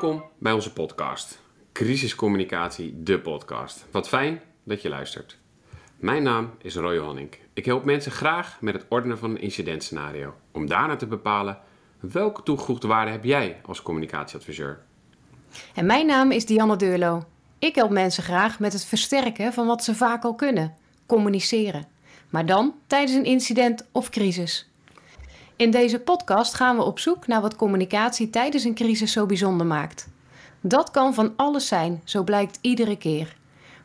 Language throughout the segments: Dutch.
Welkom bij onze podcast. Crisiscommunicatie, de podcast. Wat fijn dat je luistert. Mijn naam is Roy Honink. Ik help mensen graag met het ordenen van een incidentscenario. Om daarna te bepalen welke toegevoegde waarde heb jij als communicatieadviseur. En mijn naam is Dianne Deurlo. Ik help mensen graag met het versterken van wat ze vaak al kunnen: communiceren. Maar dan tijdens een incident of crisis. In deze podcast gaan we op zoek naar wat communicatie tijdens een crisis zo bijzonder maakt. Dat kan van alles zijn, zo blijkt iedere keer.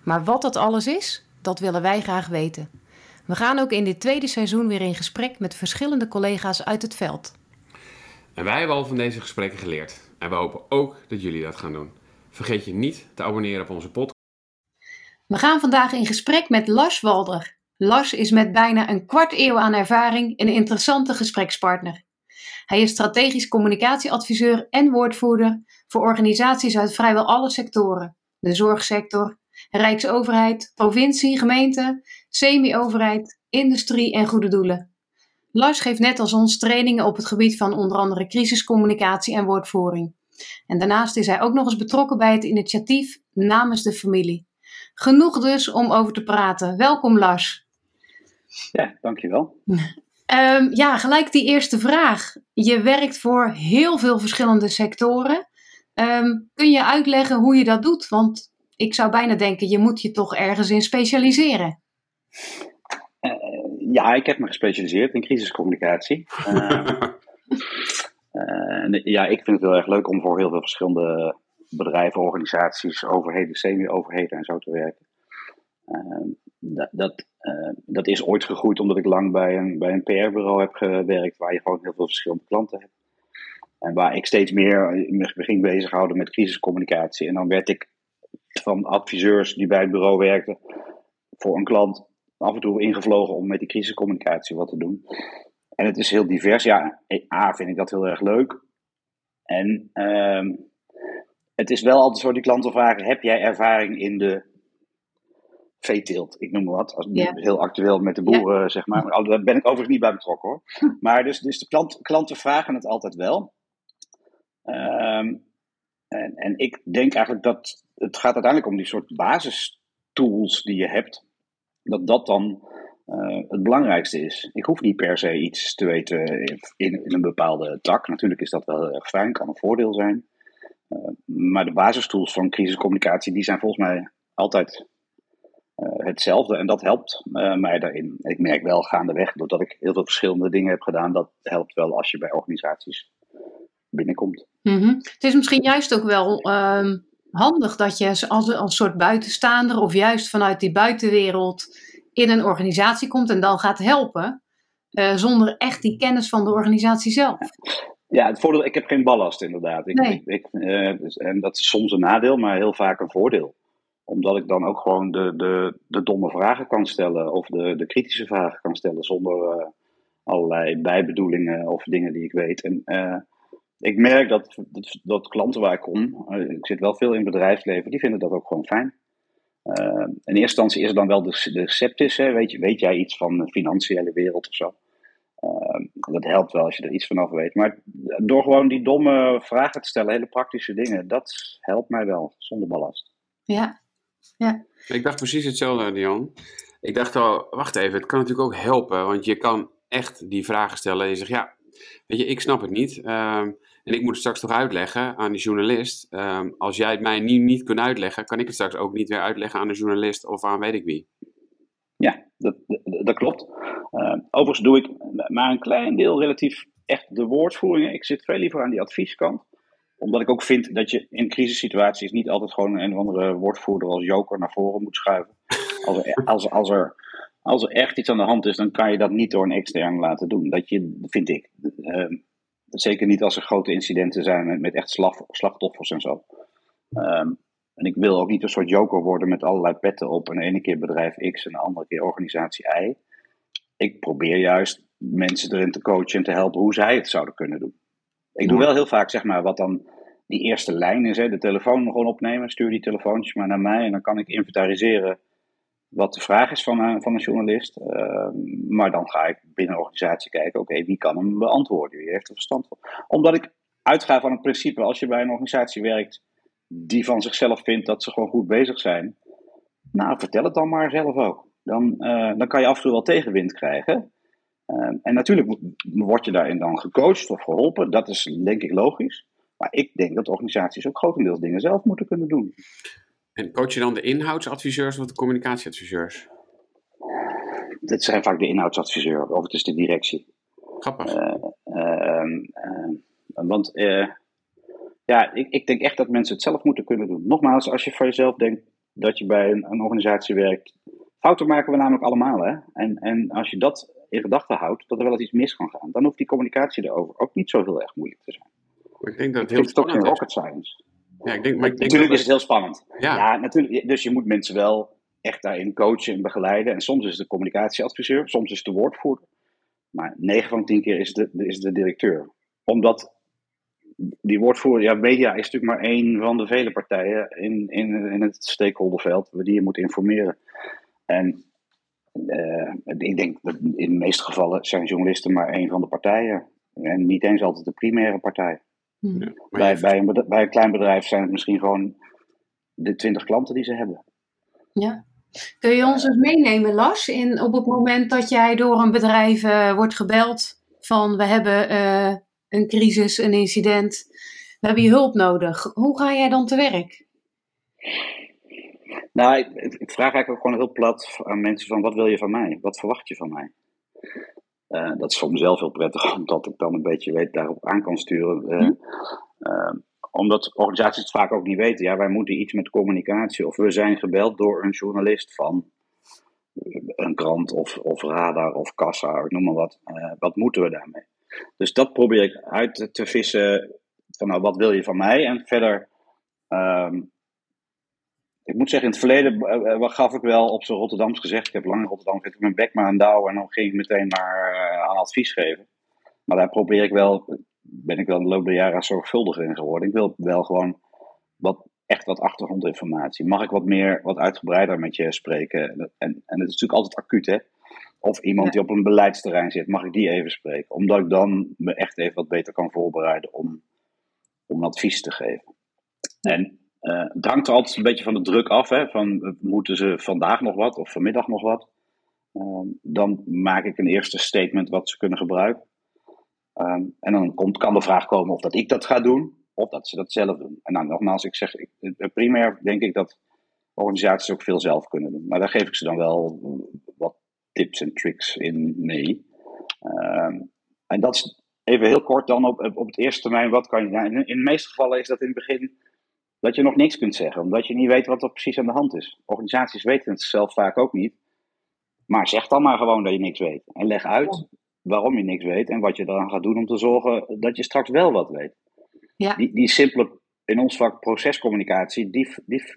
Maar wat dat alles is, dat willen wij graag weten. We gaan ook in dit tweede seizoen weer in gesprek met verschillende collega's uit het veld. En wij hebben al van deze gesprekken geleerd. En we hopen ook dat jullie dat gaan doen. Vergeet je niet te abonneren op onze podcast. We gaan vandaag in gesprek met Lars Walder. Lars is met bijna een kwart eeuw aan ervaring een interessante gesprekspartner. Hij is strategisch communicatieadviseur en woordvoerder voor organisaties uit vrijwel alle sectoren: de zorgsector, Rijksoverheid, provincie, gemeente, semi-overheid, industrie en goede doelen. Lars geeft net als ons trainingen op het gebied van onder andere crisiscommunicatie en woordvoering. En daarnaast is hij ook nog eens betrokken bij het initiatief Namens de Familie. Genoeg dus om over te praten. Welkom Lars. Ja, dankjewel. Um, ja, gelijk die eerste vraag. Je werkt voor heel veel verschillende sectoren. Um, kun je uitleggen hoe je dat doet? Want ik zou bijna denken, je moet je toch ergens in specialiseren. Uh, ja, ik heb me gespecialiseerd in crisiscommunicatie. Uh, uh, ja, ik vind het heel erg leuk om voor heel veel verschillende bedrijven, organisaties, overheden, semi-overheden en zo te werken. dat, dat uh, dat is ooit gegroeid omdat ik lang bij een, bij een PR-bureau heb gewerkt, waar je gewoon heel veel verschillende klanten hebt. En waar ik steeds meer me ging bezighouden met crisiscommunicatie. En dan werd ik van adviseurs die bij het bureau werkten, voor een klant af en toe ingevlogen om met die crisiscommunicatie wat te doen. En het is heel divers. Ja, A vind ik dat heel erg leuk. En uh, het is wel altijd zo, die klanten vragen, heb jij ervaring in de veeteelt, ik noem maar wat. Als, Heel actueel met de boeren, zeg maar. Daar ben ik overigens niet bij betrokken hoor. Maar dus, dus de klant, klanten vragen het altijd wel. Um, en, en ik denk eigenlijk dat het gaat uiteindelijk om die soort basistools die je hebt. Dat dat dan uh, het belangrijkste is. Ik hoef niet per se iets te weten in, in een bepaalde tak. Natuurlijk is dat wel heel erg fijn, kan een voordeel zijn. Uh, maar de basistools van crisiscommunicatie, die zijn volgens mij altijd hetzelfde. En dat helpt uh, mij daarin. Ik merk wel gaandeweg, doordat ik heel veel verschillende dingen heb gedaan, dat helpt wel als je bij organisaties binnenkomt. Mm -hmm. Het is misschien juist ook wel um, handig dat je als, als een soort buitenstaander of juist vanuit die buitenwereld in een organisatie komt en dan gaat helpen, uh, zonder echt die kennis van de organisatie zelf. Ja, het voordeel, ik heb geen ballast inderdaad. Ik, nee. ik, ik en dat is soms een nadeel, maar heel vaak een voordeel omdat ik dan ook gewoon de, de, de domme vragen kan stellen of de, de kritische vragen kan stellen zonder uh, allerlei bijbedoelingen of dingen die ik weet. En uh, ik merk dat, dat, dat, klanten waar ik kom, uh, ik zit wel veel in bedrijfsleven, die vinden dat ook gewoon fijn. in eerste instantie is er dan wel de, de hè? Weet, weet jij iets van de financiële wereld of zo? dat helpt wel als je er iets vanaf weet. Maar door gewoon die domme vragen te stellen, hele praktische dingen, dat helpt mij wel, zonder ballast. Ja, ja. Ik dacht precies hetzelfde, Dion. Ik dacht al, wacht even, het kan natuurlijk ook helpen, want je kan echt die vragen stellen en je zegt, ja, weet je, ik snap het niet. Um, en ik moet het straks toch uitleggen aan die journalist. Um, als jij het mij niet, niet kunt uitleggen, kan ik het straks ook niet weer uitleggen aan een journalist of aan weet ik wie. Ja, dat, dat, dat klopt. Uh, overigens doe ik maar een klein deel relatief echt de woordvoeringen. Ik zit veel liever aan die advieskant omdat ik ook vind dat je in crisissituaties niet altijd gewoon een of andere woordvoerder als joker naar voren moet schuiven. Als er, als, als er, als er echt iets aan de hand is, dan kan je dat niet door een externe laten doen. Dat je, vind ik. Uh, zeker niet als er grote incidenten zijn met, met echt slachtoffers en zo. Um, en ik wil ook niet een soort joker worden met allerlei petten op. En de ene keer bedrijf X en de andere keer organisatie Y. Ik probeer juist mensen erin te coachen en te helpen hoe zij het zouden kunnen doen. Ik doe wel heel vaak, zeg maar, wat dan die eerste lijn is. Hè, de telefoon gewoon opnemen, stuur die telefoontjes maar naar mij. En dan kan ik inventariseren wat de vraag is van een, van een journalist. Uh, maar dan ga ik binnen een organisatie kijken, oké, wie kan hem beantwoorden? Wie heeft er verstand van? Omdat ik uitga van het principe, als je bij een organisatie werkt die van zichzelf vindt dat ze gewoon goed bezig zijn, nou, vertel het dan maar zelf ook. Dan, eh, dan kan je af en toe wel tegenwind krijgen. Uh, en natuurlijk word je daarin dan gecoacht of geholpen. Dat is denk ik logisch. Maar ik denk dat organisaties ook grotendeels dingen zelf moeten kunnen doen. En coach je dan de inhoudsadviseurs of de communicatieadviseurs? Dat zijn vaak de inhoudsadviseurs of het is de directie. Grappig. Uh, want ja, ik, ik denk echt dat mensen het zelf moeten kunnen doen. Nogmaals, als je voor jezelf denkt dat je bij een, een organisatie werkt. Fouten maken we namelijk allemaal. Hè? En, en als je dat in gedachten houdt, dat er wel eens iets mis kan gaan, dan hoeft die communicatie erover ook niet zo heel erg moeilijk te zijn. Maar ik denk dat het heel spannend is. rocket science. Ja, ik denk, maar ik denk natuurlijk dat is het heel spannend. Ja. Ja. natuurlijk. Dus je moet mensen wel echt daarin coachen en begeleiden. En soms is het de communicatieadviseur, soms is het de woordvoerder. Maar 9 van de 10 keer is het de, is het de directeur. Omdat die woordvoerder, ja, media is natuurlijk maar één van de vele partijen in, in, in het stakeholderveld die je moet informeren. En eh, ik denk dat in de meeste gevallen zijn journalisten maar één van de partijen. En niet eens altijd de primaire partij. Hm. Maar Bij, bij, een, bij een klein bedrijf zijn het misschien gewoon de twintig klanten die ze hebben. Ja. Kun je ons eens meenemen, Lars, in, op het moment dat jij door een bedrijf eh, wordt gebeld van we hebben eh, een crisis, een incident, we hebben je hulp nodig. Hoe ga jij dan te werk? Nou, ik, ik vraag eigenlijk ook gewoon heel plat aan mensen van wat wil je van mij? Wat verwacht je van mij? Eh, dat is voor mezelf heel prettig, omdat ik dan een beetje weet daarop aan kan sturen. Eh, eh, omdat organisaties het vaak ook niet weten. Ja, wij moeten iets met communicatie. Of we zijn gebeld door een journalist van een krant of, of radar of kassa, of noem maar wat. Wat moeten we daarmee? Dus dat probeer ik uit te- te vissen. Van nou, wat wil je van mij? En verder. ehm, ik moet zeggen, in het verleden eh, gaf ik wel op zo'n Rotterdams gezegd. Ik heb lang in Rotterdam gezeten, mijn bek maar aan douwen en dan ging ik meteen maar eh, aan advies geven. Maar daar probeer ik wel, ben ik wel in de loop der jaren zorgvuldiger in geworden. Ik wil wel gewoon wat, echt wat achtergrondinformatie. Mag ik wat meer, wat uitgebreider met je spreken? En, en het is natuurlijk altijd acuut, hè? Of iemand Ja. die op een beleidsterrein zit, mag ik die even spreken? Omdat ik dan me echt even wat beter kan voorbereiden om, om advies te geven. En eh, het hangt er altijd een beetje van de druk af. Hè? Van, moeten ze vandaag nog wat of vanmiddag nog wat? Ehm, dan maak ik een eerste statement wat ze kunnen gebruiken. Ehm, en dan komt, kan de vraag komen of dat ik dat ga doen, of dat ze dat zelf doen. En nou, nogmaals, ik zeg, ik, primair denk ik dat organisaties ook veel zelf kunnen doen. Maar daar geef ik ze dan wel wat tips en tricks in mee. Ehm, en dat is even heel kort dan op, op het eerste termijn, wat kan je... Nou, in, in de meeste gevallen is dat in het begin dat je nog niks kunt zeggen, omdat je niet weet wat er precies aan de hand is. Organisaties weten het zelf vaak ook niet. Maar zeg dan maar gewoon dat je niks weet. En leg uit waarom je niks weet en wat je eraan gaat doen om te zorgen dat je straks wel wat weet. Ja. Die, die simpele, in ons vak procescommunicatie, die, die,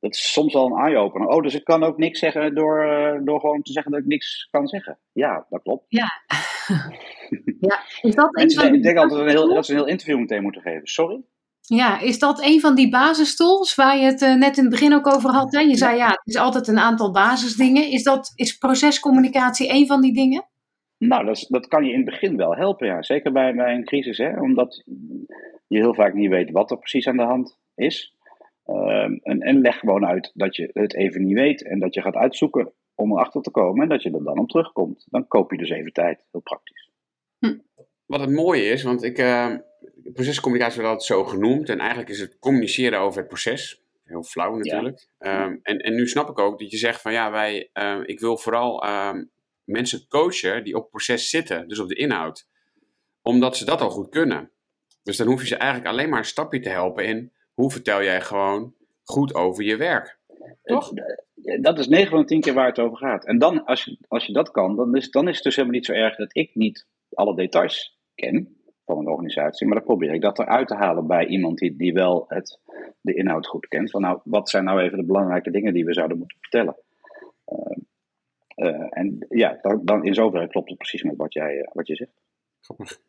dat is soms al een eye-opener. Oh, dus ik kan ook niks zeggen door, eh, door gewoon te zeggen dat ik niks kan zeggen. Ja, dat klopt. Ja, is dat Mensen die denken altijd een heel, basistools? dat ze een heel interview meteen moeten geven. Sorry? Ja, is dat een van die basistools waar je het eh, net in het begin ook over had? Hè? Je zei ja, het is altijd een aantal basisdingen. Is, dat, is procescommunicatie een van die dingen? Nou, dat, is- dat kan je in het begin wel helpen, ja. Zeker bij, bij een crisis, hè. Omdat je heel vaak niet weet wat er precies aan de hand is. Ehm, en, en leg gewoon uit dat je het even niet weet en dat je gaat uitzoeken om erachter te komen en dat je er dan op terugkomt. Dan koop je dus even tijd. Heel praktisch. Wat het mooie is, want ik, eh, procescommunicatie wordt altijd zo genoemd. En eigenlijk is het communiceren over het proces. Heel flauw natuurlijk. Ehm, en, en nu snap ik ook dat je zegt van ja, wij, eh, ik wil vooral ehm, mensen coachen die op het proces zitten. Dus op de inhoud. Omdat ze dat al goed kunnen. Dus dan hoef je ze eigenlijk alleen maar een stapje te helpen in hoe vertel jij gewoon goed over je werk. Toch? Eh, Dat is 9 van de 10 keer waar het over gaat. En dan, als je, als je dat kan, dan is, dan is het dus helemaal niet zo erg dat ik niet alle details ken van een organisatie. Maar dan probeer ik dat eruit te halen bij iemand die, die wel het, de inhoud goed kent. Van nou, wat zijn nou even de belangrijke dingen die we zouden moeten vertellen? Eh, eh, en ja, dan, dan in zoverre klopt het precies met wat jij, eh, wat je zegt. Grappig.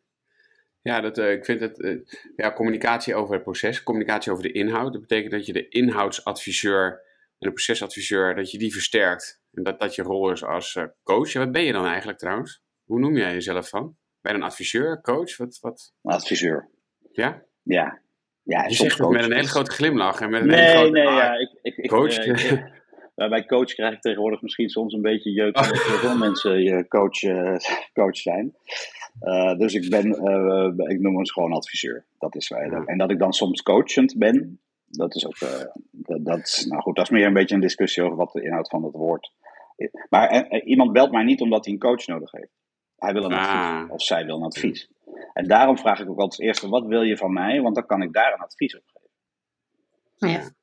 Ja, dat, ik vind het, ja, communicatie over het proces, communicatie over de inhoud. Dat betekent dat je de inhoudsadviseur en de procesadviseur, dat je die versterkt. En dat dat je rol is als coach. Ja, wat ben je dan eigenlijk trouwens? Hoe noem jij jezelf van? Ben je een adviseur, coach? Wat, wat? Adviseur. Ja? Ja. ja je zegt het met een hele grote glimlach en met een nee, hele grote... Nee, ja, ik, ik, ik, coach? Uh, ik, bij coach krijg ik tegenwoordig misschien soms een beetje jeuk omdat veel mensen je coach, uh, coach zijn. Dus ik ben, ik noem ons gewoon adviseur. Dat is, En dat ik dan soms coachend ben, dat is ook, dat, dat, nou goed, dat is meer een beetje een discussie over wat de inhoud van het woord is. Maar iemand belt mij niet omdat hij een coach nodig heeft. Hij wil een Ah. advies, of zij wil een advies. En daarom vraag ik ook altijd eerst, wat wil je van mij? Want dan kan ik daar een advies op geven. Ja.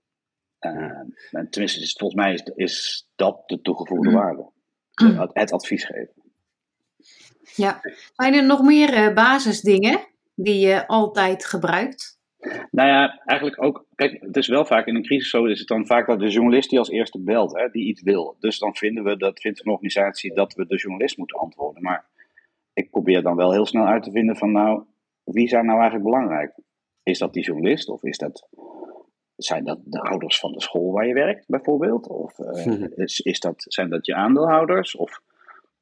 Uh, tenminste, is, volgens mij is, is dat de toegevoegde Mm. waarde. Het, het advies geven. Ja. Zijn er nog meer uh, basisdingen die je altijd gebruikt? Nou ja, eigenlijk ook. Kijk, het is wel vaak in een crisis zo. Is het dan vaak dat de journalist die als eerste belt, hè, die iets wil. Dus dan vinden we, dat vindt een organisatie, dat we de journalist moeten antwoorden. Maar ik probeer dan wel heel snel uit te vinden van, nou, wie zijn nou eigenlijk belangrijk? Is dat die journalist of is dat, zijn dat de ouders van de school waar je werkt, bijvoorbeeld? Of uh, is, is dat, zijn dat je aandeelhouders? Of,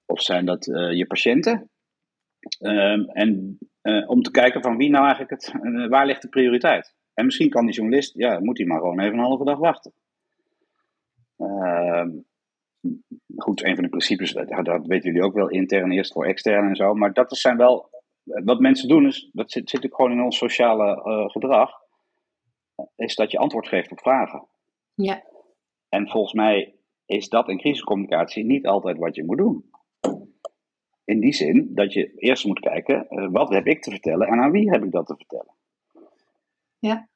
of zijn dat uh, je patiënten? Um, en uh, om te kijken van wie nou eigenlijk het, waar ligt de prioriteit? En misschien kan die journalist, ja, moet hij maar gewoon even een halve dag wachten. Uh, goed, een van de principes, dat, dat weten jullie ook wel, intern eerst voor extern en zo. Maar dat zijn wel, wat mensen doen is, dat zit, zit ook gewoon in ons sociale uh, gedrag, is dat je antwoord geeft op vragen. Ja. En volgens mij is dat in crisiscommunicatie niet altijd wat je moet doen. In die zin dat je eerst moet kijken, uh, wat heb ik te vertellen en aan wie heb ik dat te vertellen. Ja.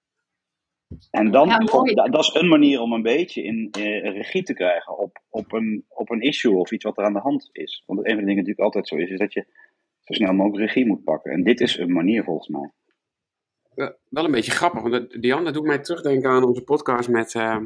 En dan, Ja, dat dat is een manier om een beetje in eh, regie te krijgen op, op, een, op een issue of iets wat er aan de hand is. Want een van de dingen natuurlijk altijd zo is, is dat je zo snel mogelijk regie moet pakken. En dit is een manier volgens mij. Ja, wel een beetje grappig, want Diane, dat doet mij terugdenken aan onze podcast met, eh,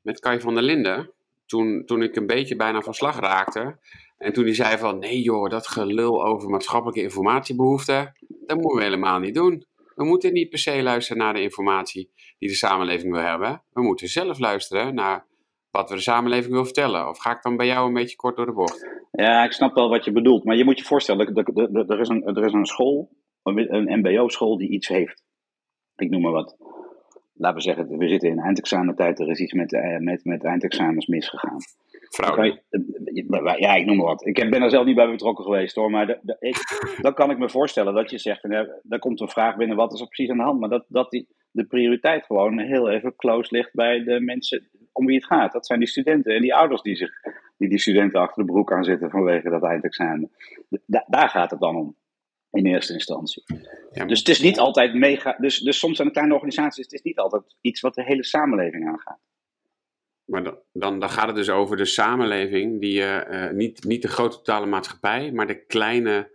met Kai van der Linden. Toen, toen ik een beetje bijna van slag raakte. En toen hij zei van, nee joh, dat gelul over maatschappelijke informatiebehoeften, dat moeten we helemaal niet doen. We moeten niet per se luisteren naar de informatie die de samenleving wil hebben. We moeten zelf luisteren naar wat we de samenleving wil vertellen. Of ga ik dan bij jou een beetje kort door de bocht? Ja, ik snap wel wat je bedoelt. Maar je moet je voorstellen, er is een, er is een school, een een mbo-school die iets heeft. Ik noem maar wat. Laten we zeggen, we zitten in eindexamentijd, er is iets met, eh, met, met eindexamens misgegaan. Dan Vrouw. kan je- eh, ja, ik noem maar wat. Ik ben er zelf niet bij betrokken geweest hoor. Maar de, de- ik, dan kan ik me voorstellen dat je zegt: er komt een vraag binnen, wat is er precies aan de hand? Maar dat, dat die, de prioriteit gewoon heel even close ligt bij de mensen om wie het gaat. Dat zijn die studenten en die ouders die zich, die, die studenten achter de broek aan zitten vanwege dat eindexamen. Da- daar gaat het dan om. In eerste instantie. Ja. Dus het is niet altijd mega. Dus, dus soms zijn het kleine organisaties. Het is niet altijd iets wat de hele samenleving aangaat. Maar dan, dan, gaat het dus over de samenleving, die, eh, niet, niet de grote totale maatschappij, maar de kleine,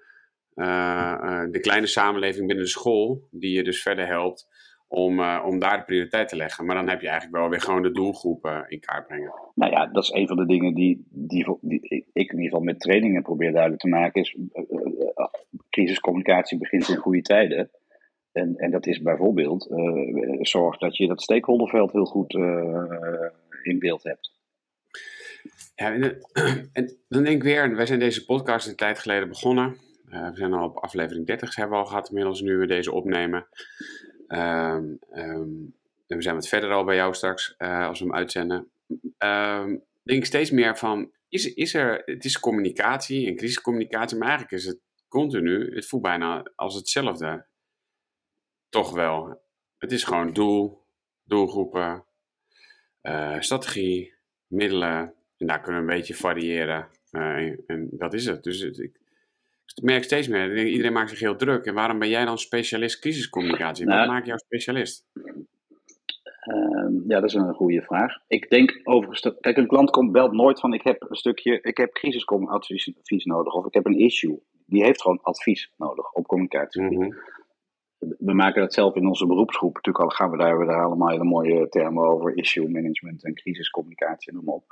eh, de kleine samenleving binnen de school, die je dus verder helpt om, om daar de prioriteit te leggen. Maar dan heb je eigenlijk wel weer gewoon de doelgroepen in kaart brengen. Nou ja, dat is een van de dingen die, die, die ik in ieder geval met trainingen probeer duidelijk te maken. Is, crisiscommunicatie begint in goede tijden. En, en dat is bijvoorbeeld, zorg dat je dat stakeholderveld heel goed in beeld hebt. Ja, en, eh, en dan denk ik weer, wij zijn deze podcast een tijd geleden begonnen. Eh, we zijn al op aflevering 30 hebben we al gehad, inmiddels nu we deze opnemen. Ehm, ehm, en we zijn wat verder al bij jou straks, eh, als we hem uitzenden. Ehm, denk ik steeds meer van, is, is er, het is communicatie en crisiscommunicatie, maar eigenlijk is het continu, het voelt bijna als hetzelfde. Toch wel. Het is gewoon doel, doelgroepen, eh, strategie, middelen. En daar kunnen we een beetje variëren. Eh, en, en dat is het. Dus het, ik, ik merk steeds meer, iedereen maakt zich heel druk. En waarom ben jij dan specialist crisiscommunicatie? Wat Nou, maakt jou specialist? Ehm, ja, dat is een goede vraag. Ik denk overigens, kijk, een klant komt, belt nooit van ik heb een stukje, ik heb crisiscommunicatie advies nodig of ik heb een issue. Die heeft gewoon advies nodig op communicatie. Mhm. We maken dat zelf in onze beroepsgroep. Natuurlijk al gaan we daar, we daar allemaal hele mooie termen over. Issue management en crisiscommunicatie, noem op.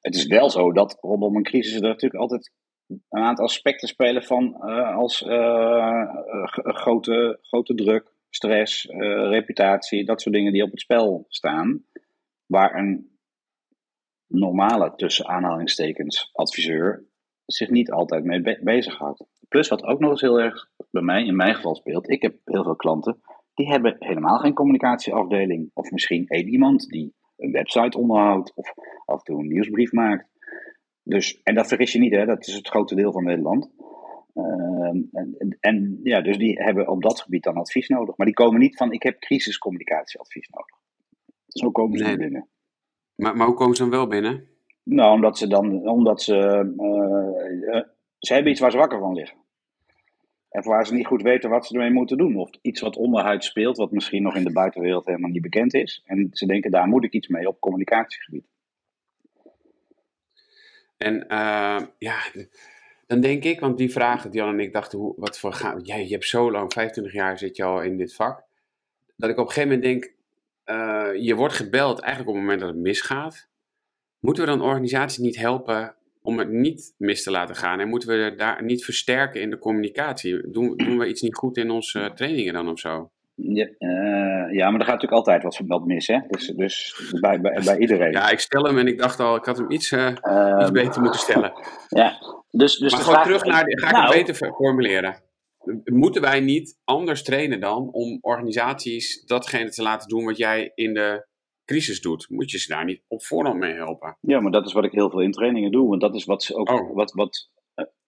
Het is wel zo dat rondom een crisis er natuurlijk altijd een aantal aspecten spelen van eh, als eh, eh, grote, grote druk, stress, reputatie, dat soort dingen die op het spel staan. Waar een normale, tussen aanhalingstekens, adviseur zich niet altijd mee be- bezighoudt. Plus wat ook nog eens heel erg bij mij in mijn geval speelt, ik heb heel veel klanten die hebben helemaal geen communicatieafdeling. Of misschien één iemand die een website onderhoudt of af en toe een nieuwsbrief maakt. Dus, en dat vergis je niet, hè, dat is het grote deel van Nederland. Ehm, en, en, ja, dus die hebben op dat gebied dan advies nodig. Maar die komen niet van: ik heb crisiscommunicatieadvies nodig. Zo komen ze nee. binnen. Maar, maar hoe komen ze dan wel binnen? Nou, omdat ze dan, omdat ze, uh, ze hebben iets waar ze wakker van liggen. En waar ze niet goed weten wat ze ermee moeten doen. Of iets wat onderhuid speelt, wat misschien nog in de buitenwereld helemaal niet bekend is. En ze denken, daar moet ik iets mee op communicatiegebied. En uh, ja, dan denk ik, want die vragen, Jan en ik dachten, hoe, wat voor gaan. Jij, je hebt zo lang, 25 jaar zit je al in dit vak. Dat ik op een gegeven moment denk, uh, je wordt gebeld eigenlijk op het moment dat het misgaat. Moeten we dan organisaties niet helpen om het niet mis te laten gaan? En moeten we daar niet versterken in de communicatie? Doen, doen we iets niet goed in onze trainingen dan of zo? Ja, uh, ja, maar er gaat natuurlijk altijd wat, wat mis, hè? Dus, dus bij, bij, bij iedereen. Ja, ik stel hem en ik dacht al, ik had hem iets, uh, uh, iets beter moeten stellen. Ja, dus, dus maar gewoon terug naar, ga ik nou, het beter formuleren. Moeten wij niet anders trainen dan om organisaties datgene te laten doen wat jij in de crisis doet? Moet je ze daar niet op voorhand mee helpen? Ja, maar dat is wat ik heel veel in trainingen doe. Want dat is wat ze ook, oh. wat, wat,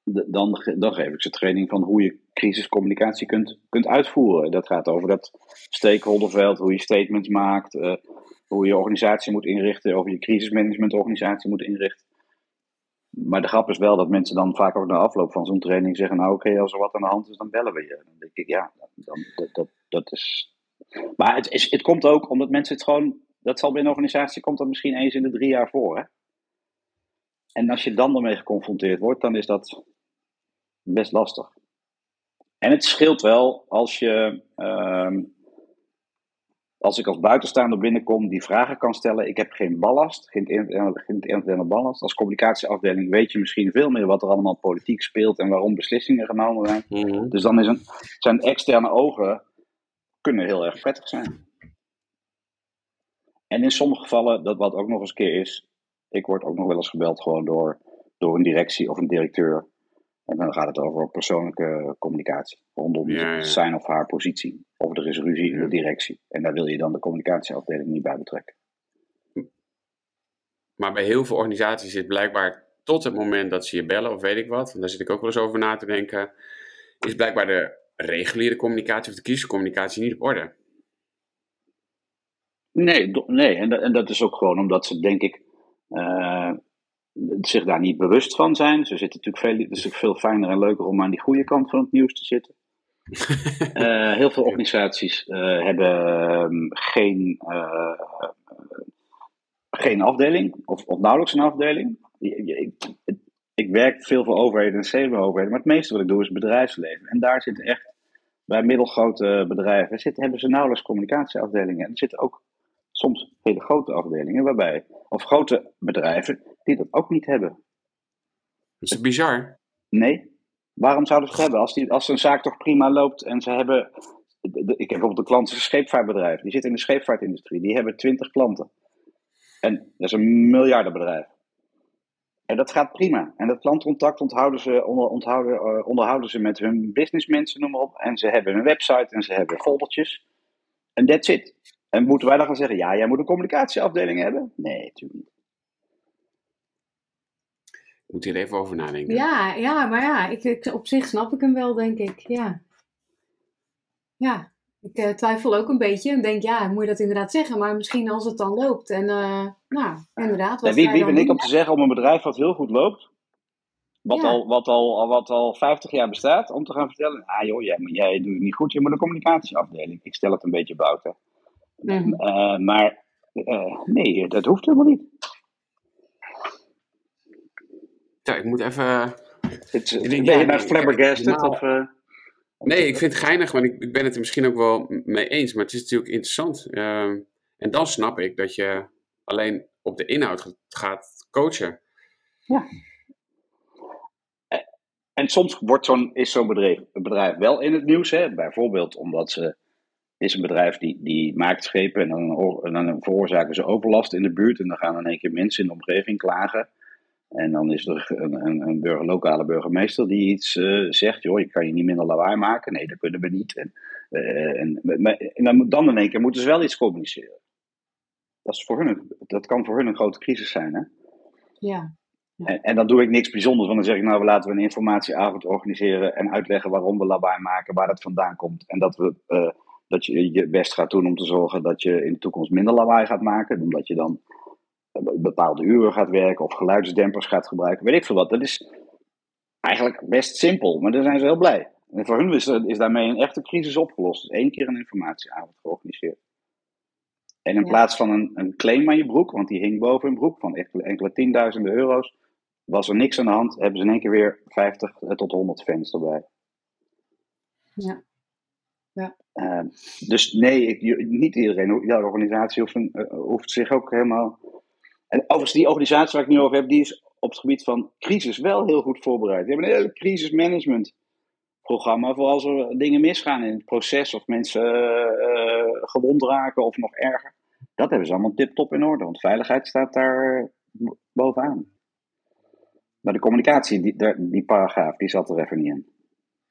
dan, dan geef ik ze training van hoe je crisiscommunicatie kunt, kunt uitvoeren. Dat gaat over dat stakeholderveld, hoe je statements maakt, uh, hoe je organisatie moet inrichten, over je crisismanagementorganisatie moet inrichten. Maar de grap is wel dat mensen dan vaak ook na afloop van zo'n training zeggen: Nou, oké, okay, als er wat aan de hand is, dan bellen we je. Dan denk ik, ja, dan, dat, dat, dat is. Maar het, is, het komt ook omdat mensen het gewoon. Dat zal bij een organisatie komt dat misschien eens in de drie jaar voor. Hè? En als je dan ermee geconfronteerd wordt, dan is dat best lastig. En het scheelt wel als je, uh, als ik als buitenstaander binnenkom, die vragen kan stellen. Ik heb geen ballast, geen interne ballast. Als communicatieafdeling weet je misschien veel meer wat er allemaal politiek speelt en waarom beslissingen genomen zijn. Mm-hmm. Dus dan is een, zijn externe ogen kunnen heel erg prettig zijn. En in sommige gevallen, dat wat ook nog eens een keer is, ik word ook nog wel eens gebeld gewoon door, door een directie of een directeur. En dan gaat het over persoonlijke communicatie rondom ja, zijn of haar positie. Of er is ruzie in de directie. En daar wil je dan de communicatieafdeling niet bij betrekken. Maar bij heel veel organisaties zit blijkbaar tot het moment dat ze je bellen of weet ik wat, want daar zit ik ook wel eens over na te denken, is blijkbaar de reguliere communicatie of de crisiscommunicatie niet op orde. Nee, nee. En, dat, en dat is ook gewoon omdat ze, denk ik, uh, zich daar niet bewust van zijn. Ze zitten natuurlijk veel, het is natuurlijk veel fijner en leuker om aan die goede kant van het nieuws te zitten. uh, heel veel organisaties uh, hebben um, geen, geen afdeling, of, of, nauwelijks een afdeling. Ik, ik, ik werk veel voor overheden en semi-overheden, maar het meeste wat ik doe is bedrijfsleven. En daar zitten echt, bij middelgrote bedrijven, zitten, hebben ze nauwelijks communicatieafdelingen. En er zitten ook soms hele grote afdelingen, waarbij, of grote bedrijven, die dat ook niet hebben. Is bizar. Nee. Waarom zouden ze het hebben? Als, die, als een zaak toch prima loopt en ze hebben. Ik heb bijvoorbeeld een klant, een scheepvaartbedrijf. Die zit in de scheepvaartindustrie. Die hebben twintig klanten. En dat is een miljardenbedrijf. En dat gaat prima. En dat klantcontact onthouden ze, onder, onthouden, uh, onderhouden ze met hun businessmensen, noem maar op. En ze hebben een website en ze hebben foldertjes. En that's it. En moeten wij dan gaan zeggen, ja, jij moet een communicatieafdeling hebben? Nee, natuurlijk niet. Ik moet hier even over nadenken. Ja, ja maar ja, ik, ik, op zich snap ik hem wel, denk ik. Ja, ja ik uh, twijfel ook een beetje en denk, ja, moet je dat inderdaad zeggen? Maar misschien als het dan loopt. En uh, nou, inderdaad. Wat wie wie ben ik om te zeggen om een bedrijf wat heel goed loopt, wat, ja. al, wat, al, wat al 50 jaar bestaat, om te gaan vertellen, ah joh, jij, jij doet het niet goed, je moet een communicatieafdeling. Ik stel het een beetje buiten. Mm. Uh, maar uh, nee, dat hoeft helemaal niet. Ja, ik moet even. Het, ik denk, ben je nou flabbergasted? Nou, of, uh, nee, ik vind het geinig, want ik, ik, ben het er misschien ook wel mee eens. Maar het is natuurlijk interessant. Ehm, en dan snap ik dat je alleen op de inhoud gaat coachen. Ja. En soms wordt zo'n, is zo'n bedrijf, bedrijf wel in het nieuws. Hè? Bijvoorbeeld omdat ze is een bedrijf die, die maakt schepen en dan, en dan veroorzaken ze overlast in de buurt. En dan gaan in één keer mensen in de omgeving klagen. En dan is er een, een, een burger, lokale burgemeester die iets uh, zegt. Joh, je kan je niet minder lawaai maken. Nee, dat kunnen we niet. En, uh, en, en dan, dan in één keer moeten ze wel iets communiceren. Dat, is voor hun, dat kan voor hun een grote crisis zijn. Hè? Ja. ja. En, en, dan doe ik niks bijzonders. Want dan zeg ik, nou, laten we een informatieavond organiseren. En uitleggen waarom we lawaai maken. Waar dat vandaan komt. En dat, we, uh, dat je je best gaat doen om te zorgen dat je in de toekomst minder lawaai gaat maken. Omdat je dan bepaalde uren gaat werken of geluidsdempers gaat gebruiken, weet ik veel wat. Dat is eigenlijk best simpel, maar daar zijn ze heel blij. En voor hun is, is daarmee een echte crisis opgelost. Dus één keer een informatieavond georganiseerd. En in ja. plaats van een, een claim aan je broek, want die hing boven hun broek van enkele, enkele tienduizenden euro's, was er niks aan de hand, hebben ze in één keer weer 50 tot 100 fans erbij. Ja. Ja. Uh, dus nee, ik, niet iedereen, iedere organisatie uh, hoeft zich ook helemaal en overigens, die organisatie waar ik nu over heb, die is op het gebied van crisis wel heel goed voorbereid. Die hebben een hele crisismanagement programma voor als er dingen misgaan in het proces of mensen uh, gewond raken of nog erger. Dat hebben ze allemaal tip-top in orde, want veiligheid staat daar bovenaan. Maar de communicatie, die, die paragraaf, die zat er even niet in.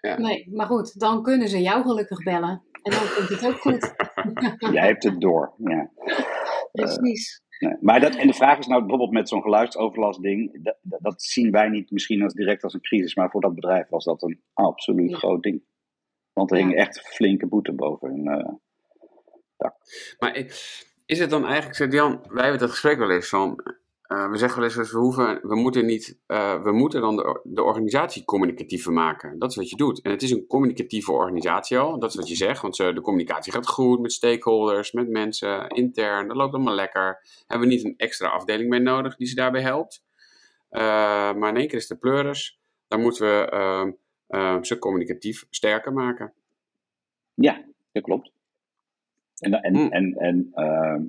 Ja. Nee, maar goed, dan kunnen ze jou gelukkig bellen. En dan komt het ook goed. Jij hebt het door, ja. Precies. Nee. Maar dat, en de vraag is nou bijvoorbeeld met zo'n geluidsoverlastding, dat, dat, zien wij niet misschien als direct als een crisis, maar voor dat bedrijf was dat een absoluut ja. groot ding. Want er ja. hing echt flinke boete boven hun uh, dak. Maar is het dan eigenlijk, Jan, wij hebben het gesprek wel eens van, uh, we zeggen wel eens, we, hoeven, we moeten niet, uh, we moeten dan de, de organisatie communicatiever maken. Dat is wat je doet. En het is een communicatieve organisatie al, dat is wat je zegt, want de communicatie gaat goed met stakeholders, met mensen, intern, dat loopt allemaal lekker. Hebben we niet een extra afdeling mee nodig die ze daarbij helpt. Uh, maar in één keer is de pleuris, dan moeten we ze communicatief sterker maken. Ja, dat klopt. En, en, hmm. en, en ehm,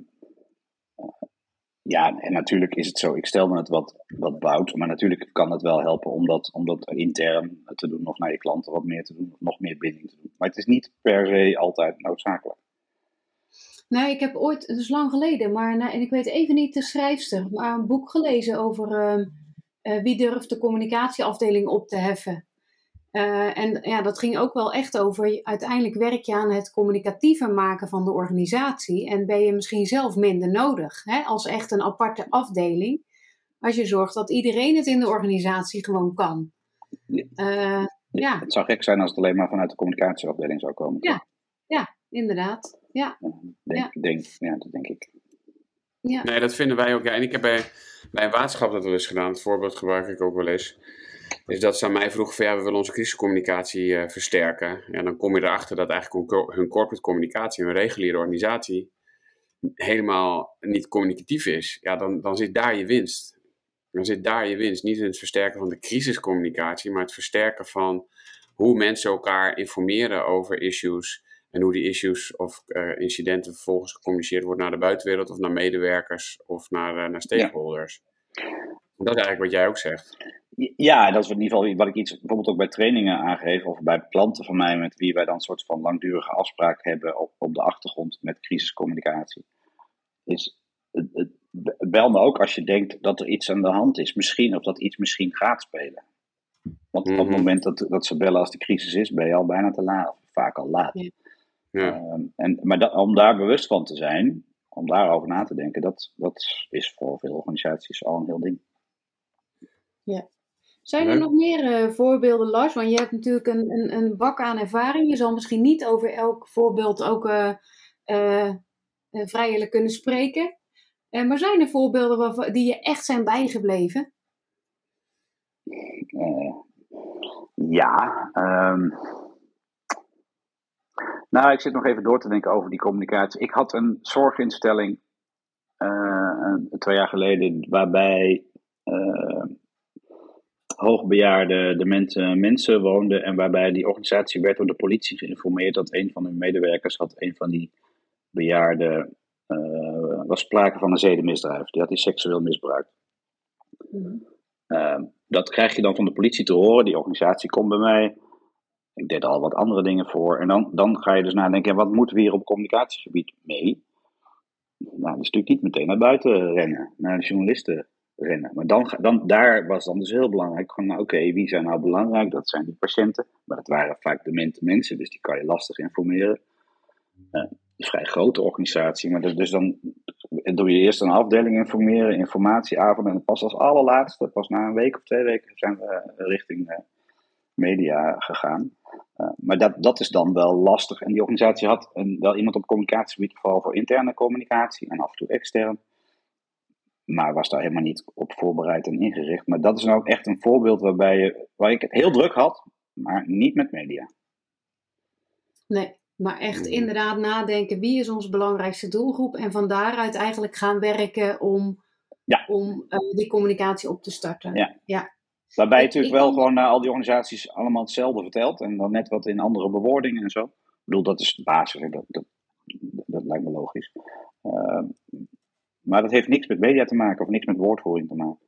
ja, en natuurlijk is het zo. Ik stel me het wat, wat bout, maar natuurlijk kan het wel helpen om dat, om dat intern te doen, of naar je klanten wat meer te doen, nog meer binding te doen. Maar het is niet per se altijd noodzakelijk. Nou, ik heb ooit, is lang geleden, maar nou, en ik weet even niet de schrijfster, maar een boek gelezen over uh, uh, wie durft de communicatieafdeling op te heffen. Uh, en ja, dat ging ook wel echt over. Uiteindelijk werk je aan het communicatiever maken van de organisatie. En ben je misschien zelf minder nodig. Hè, als echt een aparte afdeling. Als je zorgt dat iedereen het in de organisatie gewoon kan. Uh, ja. Het zou gek zijn als het alleen maar vanuit de communicatieafdeling zou komen. Ja, ja inderdaad. Ja. Denk, ja. Denk, ja, dat denk ik. Ja. Nee, dat vinden wij ook. Ja. En ik heb bij, bij een waterschap dat wel eens gedaan. Het voorbeeld gebruik ik ook wel eens is dat ze aan mij vroegen van ja, we willen onze crisiscommunicatie uh, versterken. Ja, dan kom je erachter dat eigenlijk hun corporate communicatie, hun reguliere organisatie, helemaal niet communicatief is. Ja, dan, dan zit daar je winst. Dan zit daar je winst. Niet in het versterken van de crisiscommunicatie, maar het versterken van hoe mensen elkaar informeren over issues. En hoe die issues of uh, incidenten vervolgens gecommuniceerd worden naar de buitenwereld of naar medewerkers of naar, uh, naar stakeholders. Ja. Dat is eigenlijk wat jij ook zegt. Ja, dat is in ieder geval wat ik iets bijvoorbeeld ook bij trainingen aangeef, of bij klanten van mij met wie wij dan een soort van langdurige afspraak hebben op, op de achtergrond met crisiscommunicatie. Is, bel me ook als je denkt dat er iets aan de hand is, misschien, of dat iets misschien gaat spelen. Want op het moment dat, dat ze bellen als de crisis is, ben je al bijna te laat, of vaak al laat. Ja. Ja. Um, en, maar dat, om daar bewust van te zijn, om daarover na te denken, dat, dat is voor veel organisaties al een heel ding. Ja. Zijn er nog meer uh, voorbeelden, Lars? Want je hebt natuurlijk een, een, een bak aan ervaring. Je zal misschien niet over elk voorbeeld ook uh, uh, vrijelijk kunnen spreken. maar zijn er voorbeelden waarvan, die je echt zijn bijgebleven? ja. Um... Nou, ik zit nog even door te denken over die communicatie. Ik had een zorginstelling twee jaar geleden waarbij hoogbejaarde demente mensen woonden. En waarbij die organisatie werd door de politie geïnformeerd dat een van hun medewerkers had een van die bejaarden. Uh, was sprake van een zedenmisdrijf. Die had hij seksueel misbruikt. Mm. Uh, dat krijg je dan van de politie te horen. Die organisatie komt bij mij. Ik deed al wat andere dingen voor. En dan, dan ga je dus nadenken: wat moeten we hier op communicatiegebied mee? Nou, dat is natuurlijk niet meteen naar buiten rennen, naar de journalisten Maar dan, dan, daar was dan dus heel belangrijk van, nou, oké, wie zijn nou belangrijk? Dat zijn die patiënten. Maar dat waren vaak demente mensen, dus die kan je lastig informeren. Een vrij grote organisatie, maar dus, dan doe je eerst een afdeling informeren, informatieavond en pas als allerlaatste, pas na een week of twee weken, zijn we richting uh, media gegaan. Uh, maar dat, dat is dan wel lastig. En die organisatie had een, wel iemand op communicatiegebied, vooral voor interne communicatie en af en toe extern. Maar was daar helemaal niet op voorbereid en ingericht. Maar dat is nou echt een voorbeeld waarbij je, waar ik het heel druk had, maar niet met media. Nee, maar echt inderdaad nadenken wie is onze belangrijkste doelgroep en van daaruit eigenlijk gaan werken om, ja. om uh, die communicatie op te starten. Ja. ja. Waarbij je natuurlijk wel gewoon uh, al die organisaties allemaal hetzelfde vertelt en dan net wat in andere bewoordingen en zo. Ik bedoel, dat is de basis, dat, dat, dat, lijkt me logisch. Uh, maar dat heeft niks met media te maken of niks met woordvoering te maken.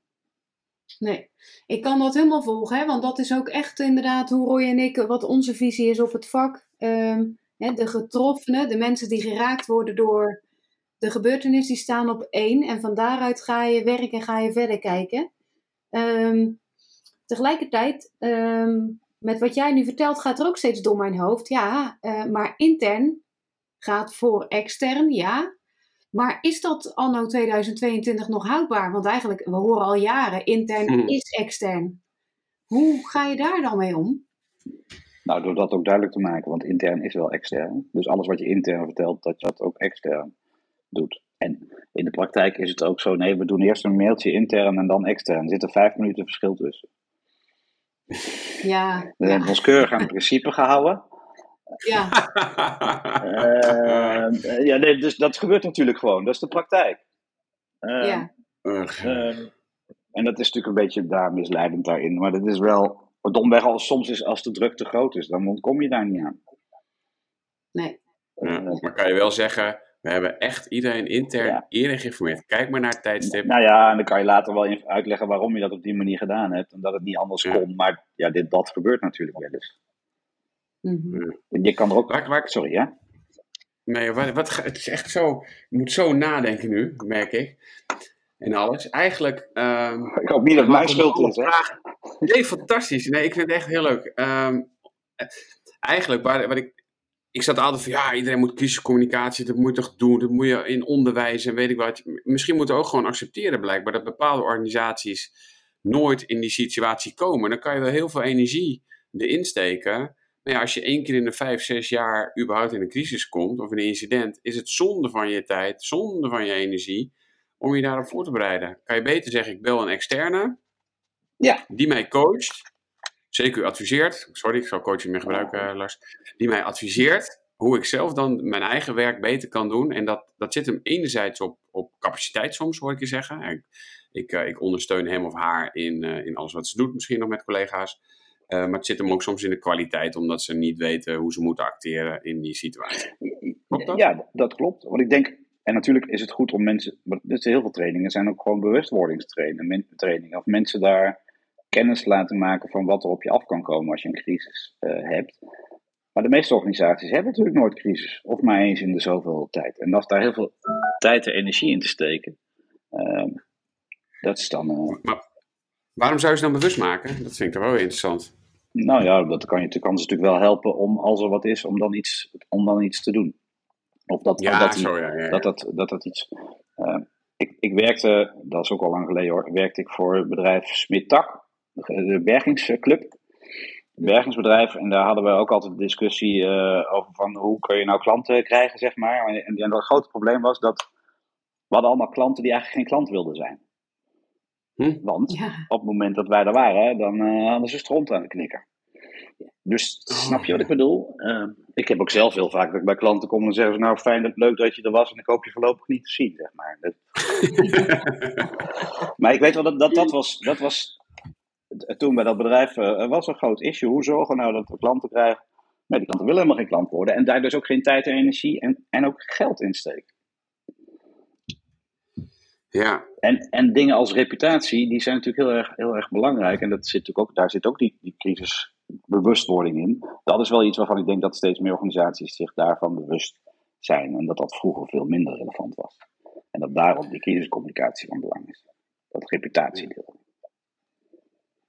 Nee, ik kan dat helemaal volgen, hè? want dat is ook echt inderdaad hoe Roy en ik, wat onze visie is op het vak. Um, hè, de getroffenen, de mensen die geraakt worden door de gebeurtenis, die staan op één. En van daaruit ga je werken en ga je verder kijken. Um, tegelijkertijd, um, met wat jij nu vertelt, gaat er ook steeds door mijn hoofd. Ja, uh, maar intern gaat voor extern, ja. Maar is dat anno 2022 nog houdbaar? Want eigenlijk, we horen al jaren, intern Hmm. is extern. Hoe ga je daar dan mee om? Nou, door dat ook duidelijk te maken, want intern is wel extern. Dus alles wat je intern vertelt, dat je dat ook extern doet. En in de praktijk is het ook zo, nee, we doen eerst een mailtje intern en dan extern. Er zit er vijf minuten verschil tussen. Ja, We hebben ons keurig aan het principe gehouden. Ja, Uh, ja, nee, dus dat gebeurt natuurlijk gewoon. Dat is de praktijk. Uh, ja. uh, en dat is natuurlijk een beetje daar misleidend daarin. Maar dat is wel. Domweg als soms is als de druk te groot is, dan ontkom je daar niet aan. Nee. Ja, maar kan je wel zeggen, we hebben echt iedereen intern ja. eerder geïnformeerd. Kijk maar naar het tijdstip. Nou ja, en dan kan je later wel uitleggen waarom je dat op die manier gedaan hebt. En dat het niet anders ja. kon. Maar ja, dit dat gebeurt natuurlijk wel eens. Mm -hmm. Je kan er ook. Waar, waar... Sorry, ja? Nee, wat, wat, het is echt zo. Je moet zo nadenken nu, merk ik. En alles. Eigenlijk. Um, ik hoop niet dat mijn schuld is. Hè? Nee, fantastisch. Nee, ik vind het echt heel leuk. Um, eigenlijk, waar, wat ik. Ik zat altijd van ja, iedereen moet crisiscommunicatie, dat moet je toch doen, dat moet je in onderwijs en weet ik wat. Misschien moeten we ook gewoon accepteren, blijkbaar, dat bepaalde organisaties nooit in die situatie komen. Dan kan je wel heel veel energie erin steken. Ja, als je één keer in de vijf, zes jaar überhaupt in een crisis komt of in een incident, is het zonde van je tijd, zonde van je energie om je daarop voor te bereiden. Kan je beter zeggen, ik bel een externe, ja. die mij coacht, zeker adviseert, sorry, ik zal coaching meer gebruiken, Lars, die mij adviseert hoe ik zelf dan mijn eigen werk beter kan doen. En dat, dat zit hem enerzijds op, op capaciteit soms, hoor ik je zeggen. Ik, ik, uh, ik ondersteun hem of haar in, uh, in alles wat ze doet, misschien nog met collega's. Uh, maar het zit hem ook soms in de kwaliteit, omdat ze niet weten hoe ze moeten acteren in die situatie. Klopt dat? Ja, dat klopt. Want ik denk, en natuurlijk is het goed om mensen, er zijn heel veel trainingen, zijn ook gewoon bewustwordingstrainingen, of mensen daar kennis laten maken van wat er op je af kan komen als je een crisis uh, hebt. Maar de meeste organisaties hebben natuurlijk nooit crisis, of maar eens in de zoveel tijd. En als daar heel veel tijd en energie in te steken, uh, dat is dan. Uh, maar waarom zou je ze dan bewust maken? Dat vind ik toch wel interessant. Nou ja, dat kan, je, kan ze natuurlijk wel helpen om, als er wat is, om dan iets, om dan iets te doen. Of dat ja, dat, zo, ja, ja, dat, dat, dat, dat iets. Uh, ik, ik werkte, dat is ook al lang geleden hoor, werkte ik voor het bedrijf Smittak, de bergingsclub. Een bergingsbedrijf. En daar hadden we ook altijd een discussie uh, over van hoe kun je nou klanten krijgen, zeg maar. En, en, en het grote probleem was dat we hadden allemaal klanten die eigenlijk geen klant wilden zijn. Hm? Want ja. op het moment dat wij er waren, dan uh, hadden ze stront aan de knikker. Dus oh. snap je wat ik bedoel? Uh, ik heb ook zelf heel vaak dat ik bij klanten kom en zeggen ze, nou fijn, dat, leuk dat je er was en ik hoop je voorlopig niet te zien, zeg maar. Dat... maar ik weet wel dat dat, dat was, dat was toen bij dat bedrijf uh, was een groot issue. Hoe zorgen we nou dat we klanten krijgen? Nee, die klanten willen helemaal geen klant worden en daar dus ook geen tijd en energie en, en ook geld in steken. Ja. En, en dingen als reputatie, die zijn natuurlijk heel erg, heel erg belangrijk. En dat zit natuurlijk ook, daar zit ook die, die crisisbewustwording in. Dat is wel iets waarvan ik denk dat steeds meer organisaties zich daarvan bewust zijn. En dat dat vroeger veel minder relevant was. En dat daarom die crisiscommunicatie van belang is. dat reputatiedeel.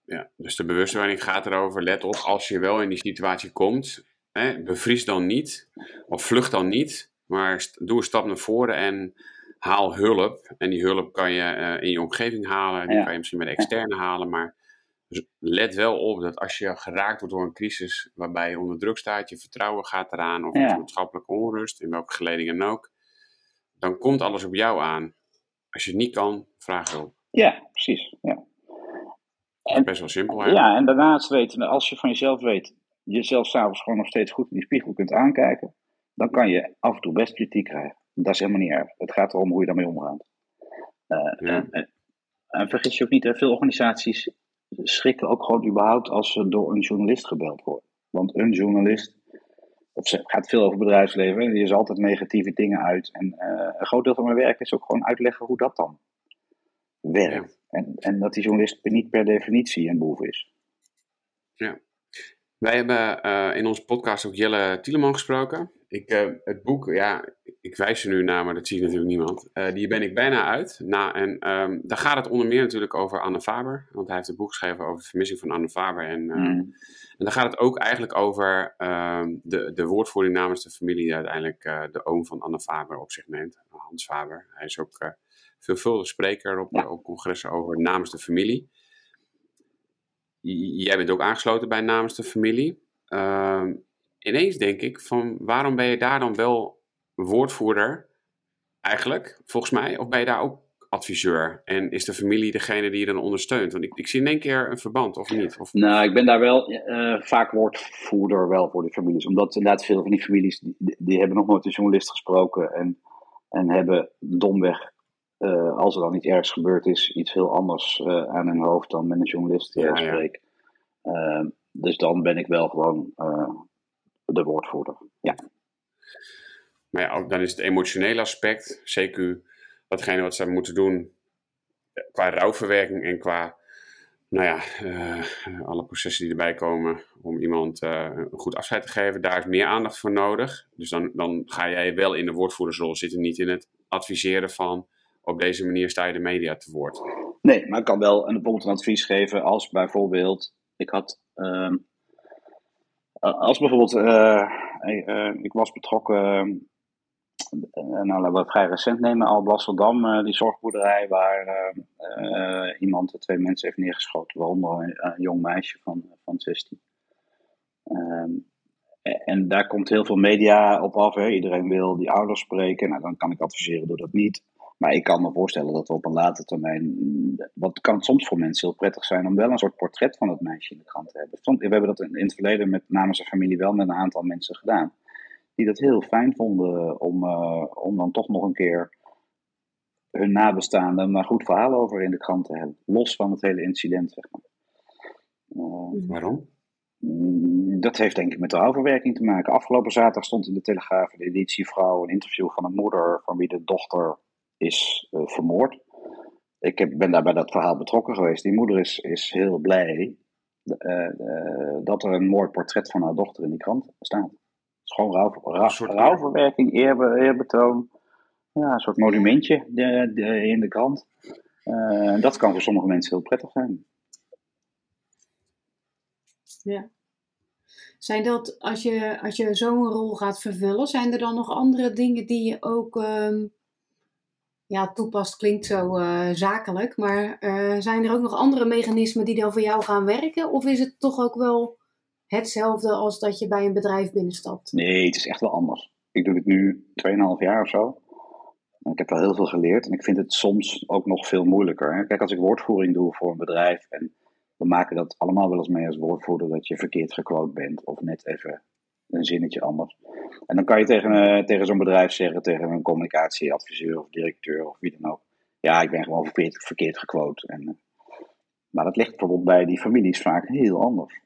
Ja, dus de bewustwording gaat erover, let op, als je wel in die situatie komt, hè, bevries dan niet, of vlucht dan niet, maar doe een stap naar voren en haal hulp. En die hulp kan je uh, in je omgeving halen, die kan je misschien met de externe halen, maar let wel op dat als je geraakt wordt door een crisis waarbij je onder druk staat, je vertrouwen gaat eraan, of ja. maatschappelijke onrust, in welke geledingen dan ook, dan komt alles op jou aan. Als je het niet kan, vraag hulp. Ja, precies. Ja. En, best wel simpel. Hè? Ja, en daarnaast weten, als je van jezelf weet, jezelf s'avonds gewoon nog steeds goed in die spiegel kunt aankijken, dan kan je af en toe best kritiek krijgen. Dat is helemaal niet erg. Het gaat erom hoe je daarmee omgaat. Uh, en, en, vergis je ook niet, veel organisaties schrikken ook gewoon überhaupt als ze door een journalist gebeld worden. Want een journalist, of ze gaat veel over bedrijfsleven, en is altijd negatieve dingen uit. En uh, een groot deel van mijn werk is ook gewoon uitleggen hoe dat dan werkt. En, en dat die journalist niet per definitie een boef is. Ja. Wij hebben uh, in onze podcast ook Jelle Tieleman gesproken. Ik, uh, het boek, ja, ik wijs er nu naar, maar dat zie natuurlijk niemand. Uh, die ben ik bijna uit. Na, en um, daar gaat het onder meer natuurlijk over Anne Faber. Want hij heeft een boek geschreven over de vermissing van Anne Faber. En, uh, mm. en daar gaat het ook eigenlijk over um, de, de woordvoering namens de familie die uiteindelijk de oom van Anne Faber op zich neemt. Hans Faber. Hij is ook veelvuldig spreker op, op congressen over namens de familie. J jij bent ook aangesloten bij namens de familie. Uh, ineens denk ik van waarom ben je daar dan wel woordvoerder eigenlijk, volgens mij? Of ben je daar ook adviseur? En is de familie degene die je dan ondersteunt? Want ik, ik zie in één keer een verband, of niet? Of... Nou, ik ben daar wel uh, vaak woordvoerder wel voor de families. Omdat inderdaad veel van die families, die, die hebben nog nooit een journalist gesproken. En, en hebben domweg uh, als er dan iets ergs gebeurd is, iets heel anders uh, aan hun hoofd dan met een journalist ja, spreek. Ja. Uh, dus dan ben ik wel gewoon de woordvoerder. Ja. Maar ja, dan is het emotionele aspect, zeker datgene wat ze moeten doen qua rouwverwerking en qua nou ja, alle processen die erbij komen om iemand een goed afscheid te geven, daar is meer aandacht voor nodig. Dus dan, dan ga jij wel in de woordvoerdersrol zitten, niet in het adviseren van op deze manier sta je de media te woord. Nee, maar ik kan wel een, bijvoorbeeld een advies geven als bijvoorbeeld, ik had, uh, als bijvoorbeeld, uh, uh, ik was betrokken, nou laten we vrij recent nemen, al Amsterdam, die zorgboerderij waar iemand, twee mensen heeft neergeschoten, waaronder een, een jong meisje van, van 16. Ehm, en daar komt heel veel media op af. Hè. Iedereen wil die ouders spreken. Nou, dan kan ik adviseren, doe dat niet. Maar ik kan me voorstellen dat we op een later termijn. Wat kan soms voor mensen heel prettig zijn om wel een soort portret van het meisje in de krant te hebben. We hebben dat in het verleden met namens de familie wel met een aantal mensen gedaan. Die dat heel fijn vonden om, uh, om dan toch nog een keer hun nabestaanden maar goed verhaal over in de krant te hebben. Los van het hele incident, zeg maar. Uh, Waarom? Mm, dat heeft denk ik met de rouwverwerking te maken. Afgelopen zaterdag stond in de Telegraaf, de editievrouw, een interview van een moeder van wie de dochter is uh, vermoord. Ik heb, ben daar bij dat verhaal betrokken geweest. Die moeder is, is heel blij uh, uh, dat er een mooi portret van haar dochter in die krant staat. Het is gewoon rouw, rouw, rouwverwerking, eerbe, eerbetoon. Ja, een soort monumentje de, de, in de krant. dat kan voor sommige mensen heel prettig zijn. Ja. Zijn dat, als je, als je zo'n rol gaat vervullen, zijn er dan nog andere dingen die je ook um, ja, toepast klinkt zo uh, zakelijk, maar uh, zijn er ook nog andere mechanismen die dan voor jou gaan werken? Of is het toch ook wel hetzelfde als dat je bij een bedrijf binnenstapt? Nee, het is echt wel anders. Ik doe het nu 2,5 jaar of zo. Ik heb wel heel veel geleerd en ik vind het soms ook nog veel moeilijker. Kijk, als ik woordvoering doe voor een bedrijf en we maken dat allemaal wel eens mee als woordvoerder dat je verkeerd gequote bent of net even een zinnetje anders. En dan kan je tegen, uh, tegen zo'n bedrijf zeggen, tegen een communicatieadviseur of directeur of wie dan ook. Ja, ik ben gewoon verkeerd, verkeerd gequote. En, uh, maar dat ligt bijvoorbeeld bij die families vaak heel anders.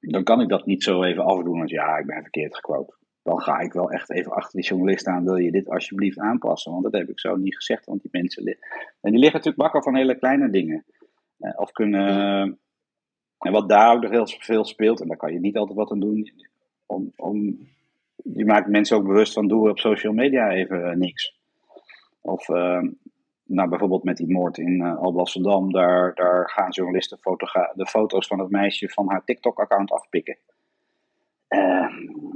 Dan kan ik dat niet zo even afdoen als ja, ik ben verkeerd gequote. Dan ga ik wel echt even achter die journalist aan, wil je dit alsjeblieft aanpassen? Want dat heb ik zo niet gezegd, want die mensen liggen. En die liggen natuurlijk bakken van hele kleine dingen. Uh, of kunnen. En wat daar ook nog heel veel speelt, en daar kan je niet altijd wat aan doen, om, om, je maakt mensen ook bewust van doe op social media even uh, niks. Of uh, nou, bijvoorbeeld met die moord in uh, Alblasserdam, daar, daar gaan journalisten de foto's van het meisje van haar TikTok-account afpikken. Uh,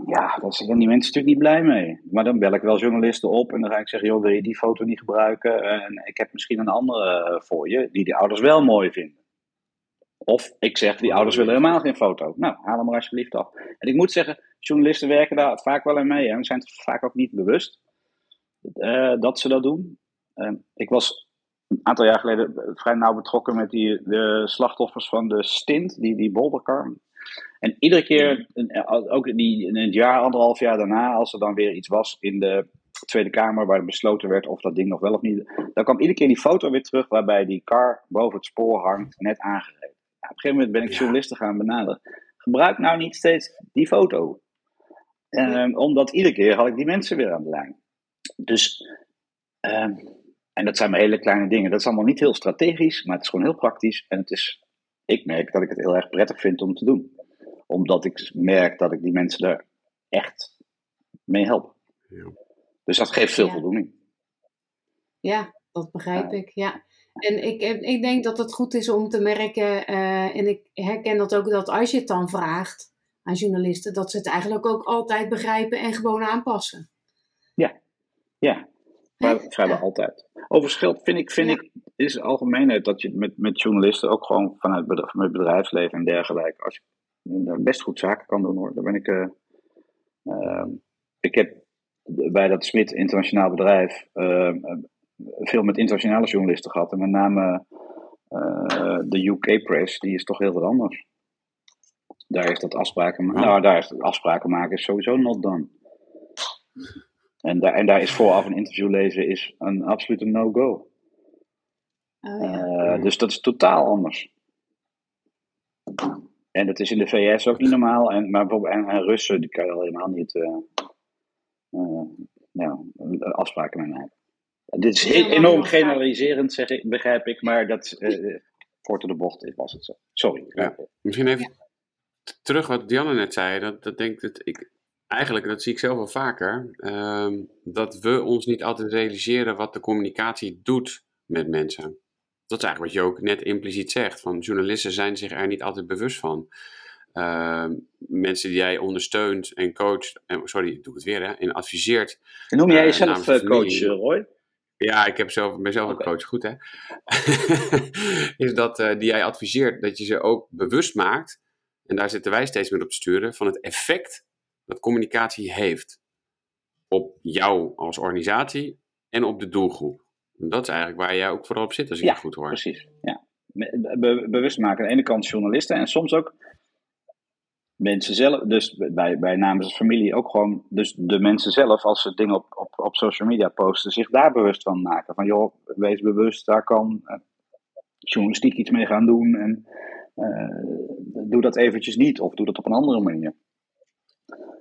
ja, daar zijn die mensen natuurlijk niet blij mee. Maar dan bel ik wel journalisten op en dan ga ik zeggen: joh, wil je die foto niet gebruiken? En ik heb misschien een andere voor je, die die ouders wel mooi vinden. Of ik zeg: die ouders willen helemaal geen foto. Nou, haal hem er alsjeblieft af. En ik moet zeggen, journalisten werken daar vaak wel in mee. En zijn het vaak ook niet bewust uh, dat ze dat doen. Uh, ik was een aantal jaar geleden vrij nauw betrokken met die, de slachtoffers van de stint, die, die bolderkar. En iedere keer, ook die, in het jaar, anderhalf jaar daarna, als er dan weer iets was in de Tweede Kamer waar besloten werd of dat ding nog wel of niet, dan kwam iedere keer die foto weer terug waarbij die kar boven het spoor hangt, net aangereden. Ja, op een gegeven moment ben ik journalisten gaan benaderen. Gebruik nou niet steeds die foto. Um, omdat iedere keer had ik die mensen weer aan de lijn. Dus, um, en dat zijn maar hele kleine dingen. Dat is allemaal niet heel strategisch, maar het is gewoon heel praktisch. En het is, ik merk dat ik het heel erg prettig vind om te doen. Omdat ik merk dat ik die mensen er echt mee help. Ja. Dus dat geeft veel voldoening. Ja, dat begrijp ik. Ja. En ik, ik denk dat het goed is om te merken, uh, en ik herken dat ook, dat als je het dan vraagt aan journalisten, dat ze het eigenlijk ook altijd begrijpen en gewoon aanpassen. Ja, ja. Maar vrijwel altijd. Overigens vind ik, vind ik, is de algemeenheid dat je met, met journalisten ook gewoon vanuit het bedrijfsleven en dergelijke, als je best goed zaken kan doen hoor. Daar ben ik, uh, uh, ik heb bij dat Smit internationaal bedrijf uh, veel met internationale journalisten gehad. En met name de UK Press, die is toch heel wat anders. Daar is dat afspraken, nou, daar is afspraken maken is sowieso not done. En, daar, en daar is vooraf een interview lezen is een absolute no-go. Oh, ja. uh, dus dat is totaal anders. En dat is in de VS ook niet normaal. En, maar en, en Russen, die kan je al helemaal niet uh, uh, nou, afspraken mee maken. Dit is heel, enorm generaliserend, zeg ik, begrijp ik, maar dat uh, kort de bocht was het zo. Sorry. Ja. Misschien even terug wat Dianne net zei. Dat, dat denk dat ik, eigenlijk, dat zie ik zelf wel vaker, ehm, dat we ons niet altijd realiseren wat de communicatie doet met mensen. Dat is eigenlijk wat je ook net impliciet zegt. Van journalisten zijn zich er niet altijd bewust van. Ehm, mensen die jij ondersteunt en coacht, en, sorry, ik doe het weer, hè, en adviseert. En noem jij uh, jezelf uh, coach, Roy? Ja, ik heb zelf, ben zelf okay. een coach, goed hè? is dat uh, die jij adviseert, dat je ze ook bewust maakt, en daar zitten wij steeds meer op te sturen, van het effect dat communicatie heeft op jou als organisatie en op de doelgroep. En dat is eigenlijk waar jij ook vooral op zit, als ik ja, het goed hoor. precies. Ja. Be bewust maken. Aan de ene kant journalisten en soms ook mensen zelf. Dus bij, bij namens familie ook gewoon. Dus de mensen zelf, als ze dingen op, op, op social media posten, zich daar bewust van maken. Van joh, wees bewust, daar kan uh, journalistiek iets mee gaan doen. En doe dat eventjes niet, of doe dat op een andere manier.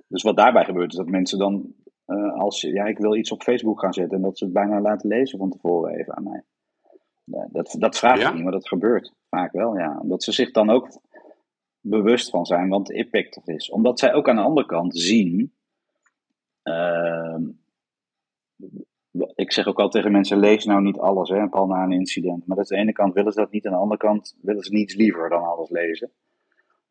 Dus wat daarbij gebeurt is dat mensen dan, uh, als ja, ik wil iets op Facebook gaan zetten, en dat ze het bijna laten lezen van tevoren even aan mij. dat, dat vraag ik niet, maar dat gebeurt vaak wel, ja. Omdat ze zich dan ook bewust van zijn wat de impact er is. Omdat zij ook aan de andere kant zien. Uh, ik zeg ook al tegen mensen: lees nou niet alles, hè, pal na een incident. Maar aan de ene kant willen ze dat niet, aan de andere kant willen ze niets liever dan alles lezen.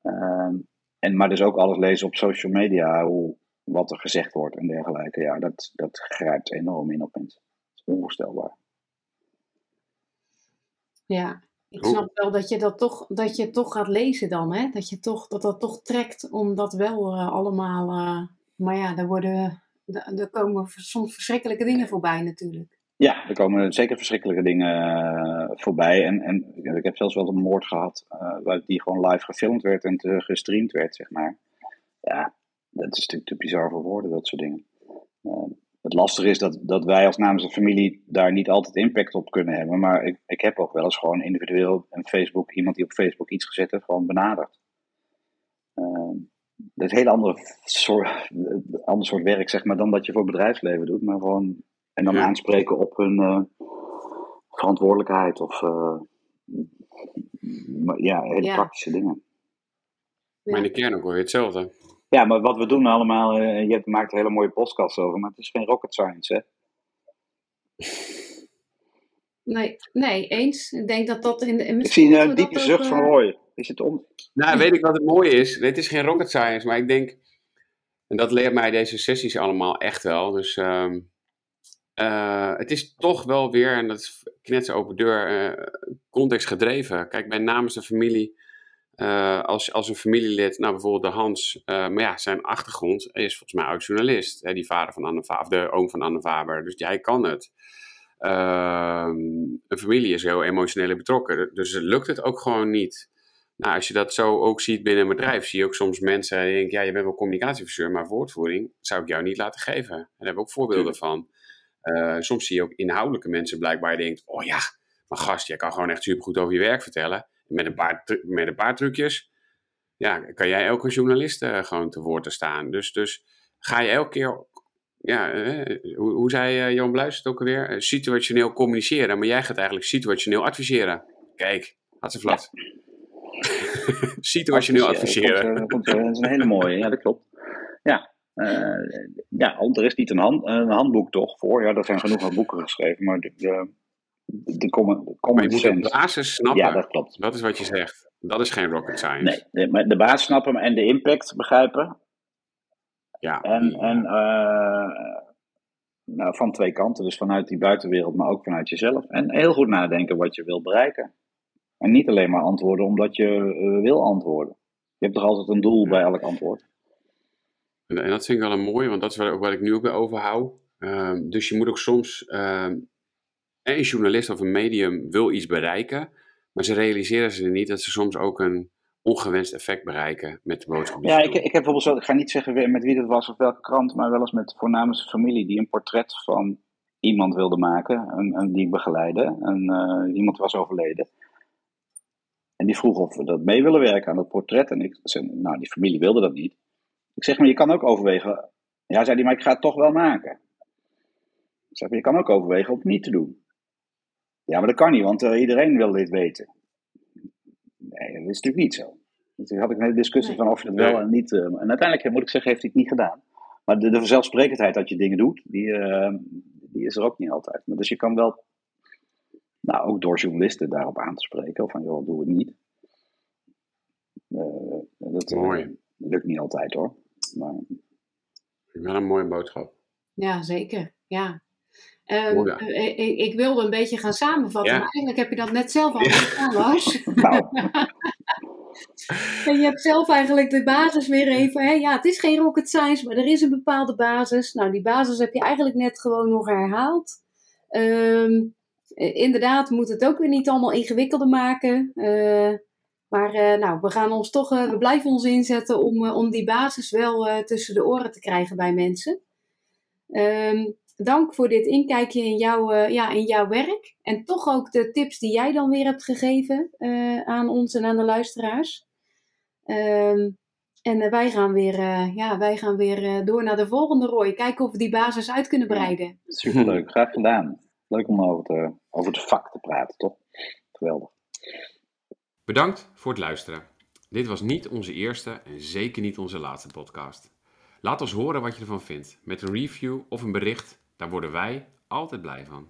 Uh, en, maar dus ook alles lezen op social media, hoe, wat er gezegd wordt en dergelijke. Ja, dat, dat grijpt enorm in op mensen. Dat is onvoorstelbaar. Ja, ik snap wel dat je dat toch, dat je toch gaat lezen dan, hè? Dat je toch, dat dat toch trekt om dat wel uh, allemaal. Uh, maar ja, er worden, er komen soms verschrikkelijke dingen voorbij natuurlijk. Ja, er komen zeker verschrikkelijke dingen uh, voorbij. En, en ik heb zelfs wel een moord gehad, uh, die gewoon live gefilmd werd en gestreamd werd, zeg maar. Ja, dat is natuurlijk te bizar voor woorden, dat soort dingen. Uh, het lastige is dat, dat wij als namens een familie daar niet altijd impact op kunnen hebben. Maar ik, ik heb ook wel eens gewoon individueel een Facebook, iemand die op Facebook iets gezet heeft, gewoon benaderd. Dat is een heel andere soort, ander soort werk, zeg maar, dan dat je voor bedrijfsleven doet. Maar gewoon en dan aanspreken op hun uh, verantwoordelijkheid of uh, ja, hele ja. praktische dingen. Maar in de kern ook weer hetzelfde. Ja, maar wat we doen allemaal, uh, je maakt er hele mooie podcasts over, maar het is geen rocket science, hè? Nee, nee, eens. Ik denk dat dat in de. Ik zie een diepe zucht van Roy. Is het om? Nou, weet ik wat het mooie is? Het is geen rocket science, maar ik denk. En dat leert mij deze sessies allemaal echt wel. Dus ehm, uh, het is toch wel weer, en dat zo open deur, uh, context gedreven. Kijk, bij namens de familie, uh, als, als een familielid, nou bijvoorbeeld de Hans, maar ja, zijn achtergrond is volgens mij ook journalist. Hè, die vader van Anne Faber, of de oom van Anne Faber, dus jij kan het. Ehm, een familie is heel emotioneel betrokken, dus lukt het ook gewoon niet. Nou, als je dat zo ook ziet binnen een bedrijf, zie je ook soms mensen die denken, ja, je bent wel communicatieadviseur, maar woordvoering zou ik jou niet laten geven. En daar hebben we ook voorbeelden van. Uh, soms zie je ook inhoudelijke mensen blijkbaar denkt, oh ja, maar gast, jij kan gewoon echt supergoed over je werk vertellen. Met een paar, met een paar trucjes, ja, kan jij elke journalist uh, gewoon te woord te staan. Dus, dus ga je elke keer, ja, uh, hoe, hoe, zei Jan Bluis het ook alweer? situationeel communiceren, maar jij gaat eigenlijk situationeel adviseren. Kijk, had ze vlat. Ja. situationeel adviseren. dat is een hele mooie, ja, dat klopt. Ja, uh, ja, want er is niet een, hand, een, handboek toch voor. Ja, er zijn genoeg boeken geschreven, maar de, de, de common, common je sense. moet de basis snappen. Ja, dat klopt. Dat is wat je zegt. Dat is geen rocket science. Nee, maar de basis snappen en de impact begrijpen. Ja. En, en uh, nou, van twee kanten, dus vanuit die buitenwereld, maar ook vanuit jezelf. En heel goed nadenken wat je wil bereiken. En niet alleen maar antwoorden omdat je uh, wil antwoorden. Je hebt toch altijd een doel bij elk antwoord. En, en, dat vind ik wel een mooi, want dat is ook wat ik nu ook weer overhoud. Uh, dus je moet ook soms, uh, een journalist of een medium wil iets bereiken, maar ze realiseren ze niet dat ze soms ook een ongewenst effect bereiken met de boodschap. Ja, ik, ik heb bijvoorbeeld zo, ik ga niet zeggen met wie dat was of welke krant, maar wel eens met voornamens familie die een portret van iemand wilde maken, een, een die ik begeleide, en uh, iemand was overleden. En die vroeg of we dat mee willen werken aan het portret. En ik zei, nou, die familie wilde dat niet. Ik zeg maar, je kan ook overwegen. Ja, zei hij, maar ik ga het toch wel maken. Ik zeg, maar je kan ook overwegen om het niet te doen. Ja, maar dat kan niet, want uh, iedereen wil dit weten. Nee, dat is natuurlijk niet zo. Dus toen had ik een hele discussie nee. van of je het wel en niet. Uh, en uiteindelijk moet ik zeggen, heeft hij het niet gedaan. Maar de, de vanzelfsprekendheid dat je dingen doet, die, uh, die is er ook niet altijd. Maar dus je kan wel, nou, ook door journalisten daarop aan te spreken, van joh, doe het niet. dat Mooi. lukt niet altijd hoor. Maar... Wel een mooie boodschap. Ja, zeker. Ja. Um, oh, ja. ik, ik, wilde een beetje gaan samenvatten, ja. maar eigenlijk heb je dat net zelf al gedaan, Lars. Nou. en je hebt zelf eigenlijk de basis weer even. Hè? Ja, het is geen rocket science, maar er is een bepaalde basis. Nou, die basis heb je eigenlijk net gewoon nog herhaald. Um, inderdaad, we moeten het ook weer niet allemaal ingewikkelder maken. Uh, maar uh, nou, we gaan ons toch, uh, we blijven ons inzetten om, uh, om die basis wel tussen de oren te krijgen bij mensen. Um, dank voor dit inkijkje in, jouw ja, in jouw werk. En toch ook de tips die jij dan weer hebt gegeven aan ons en aan de luisteraars. Um, en wij gaan weer, ja, wij gaan weer door naar de volgende rooi. Kijken of we die basis uit kunnen breiden. Superleuk, graag gedaan. Leuk om over, te, over het vak te praten, toch? Geweldig. Bedankt voor het luisteren. Dit was niet onze eerste en zeker niet onze laatste podcast. Laat ons horen wat je ervan vindt. Met een review of een bericht, daar worden wij altijd blij van.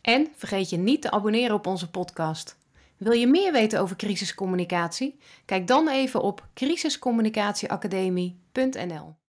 En vergeet je niet te abonneren op onze podcast. Wil je meer weten over crisiscommunicatie? Kijk dan even op crisiscommunicatieacademie.nl.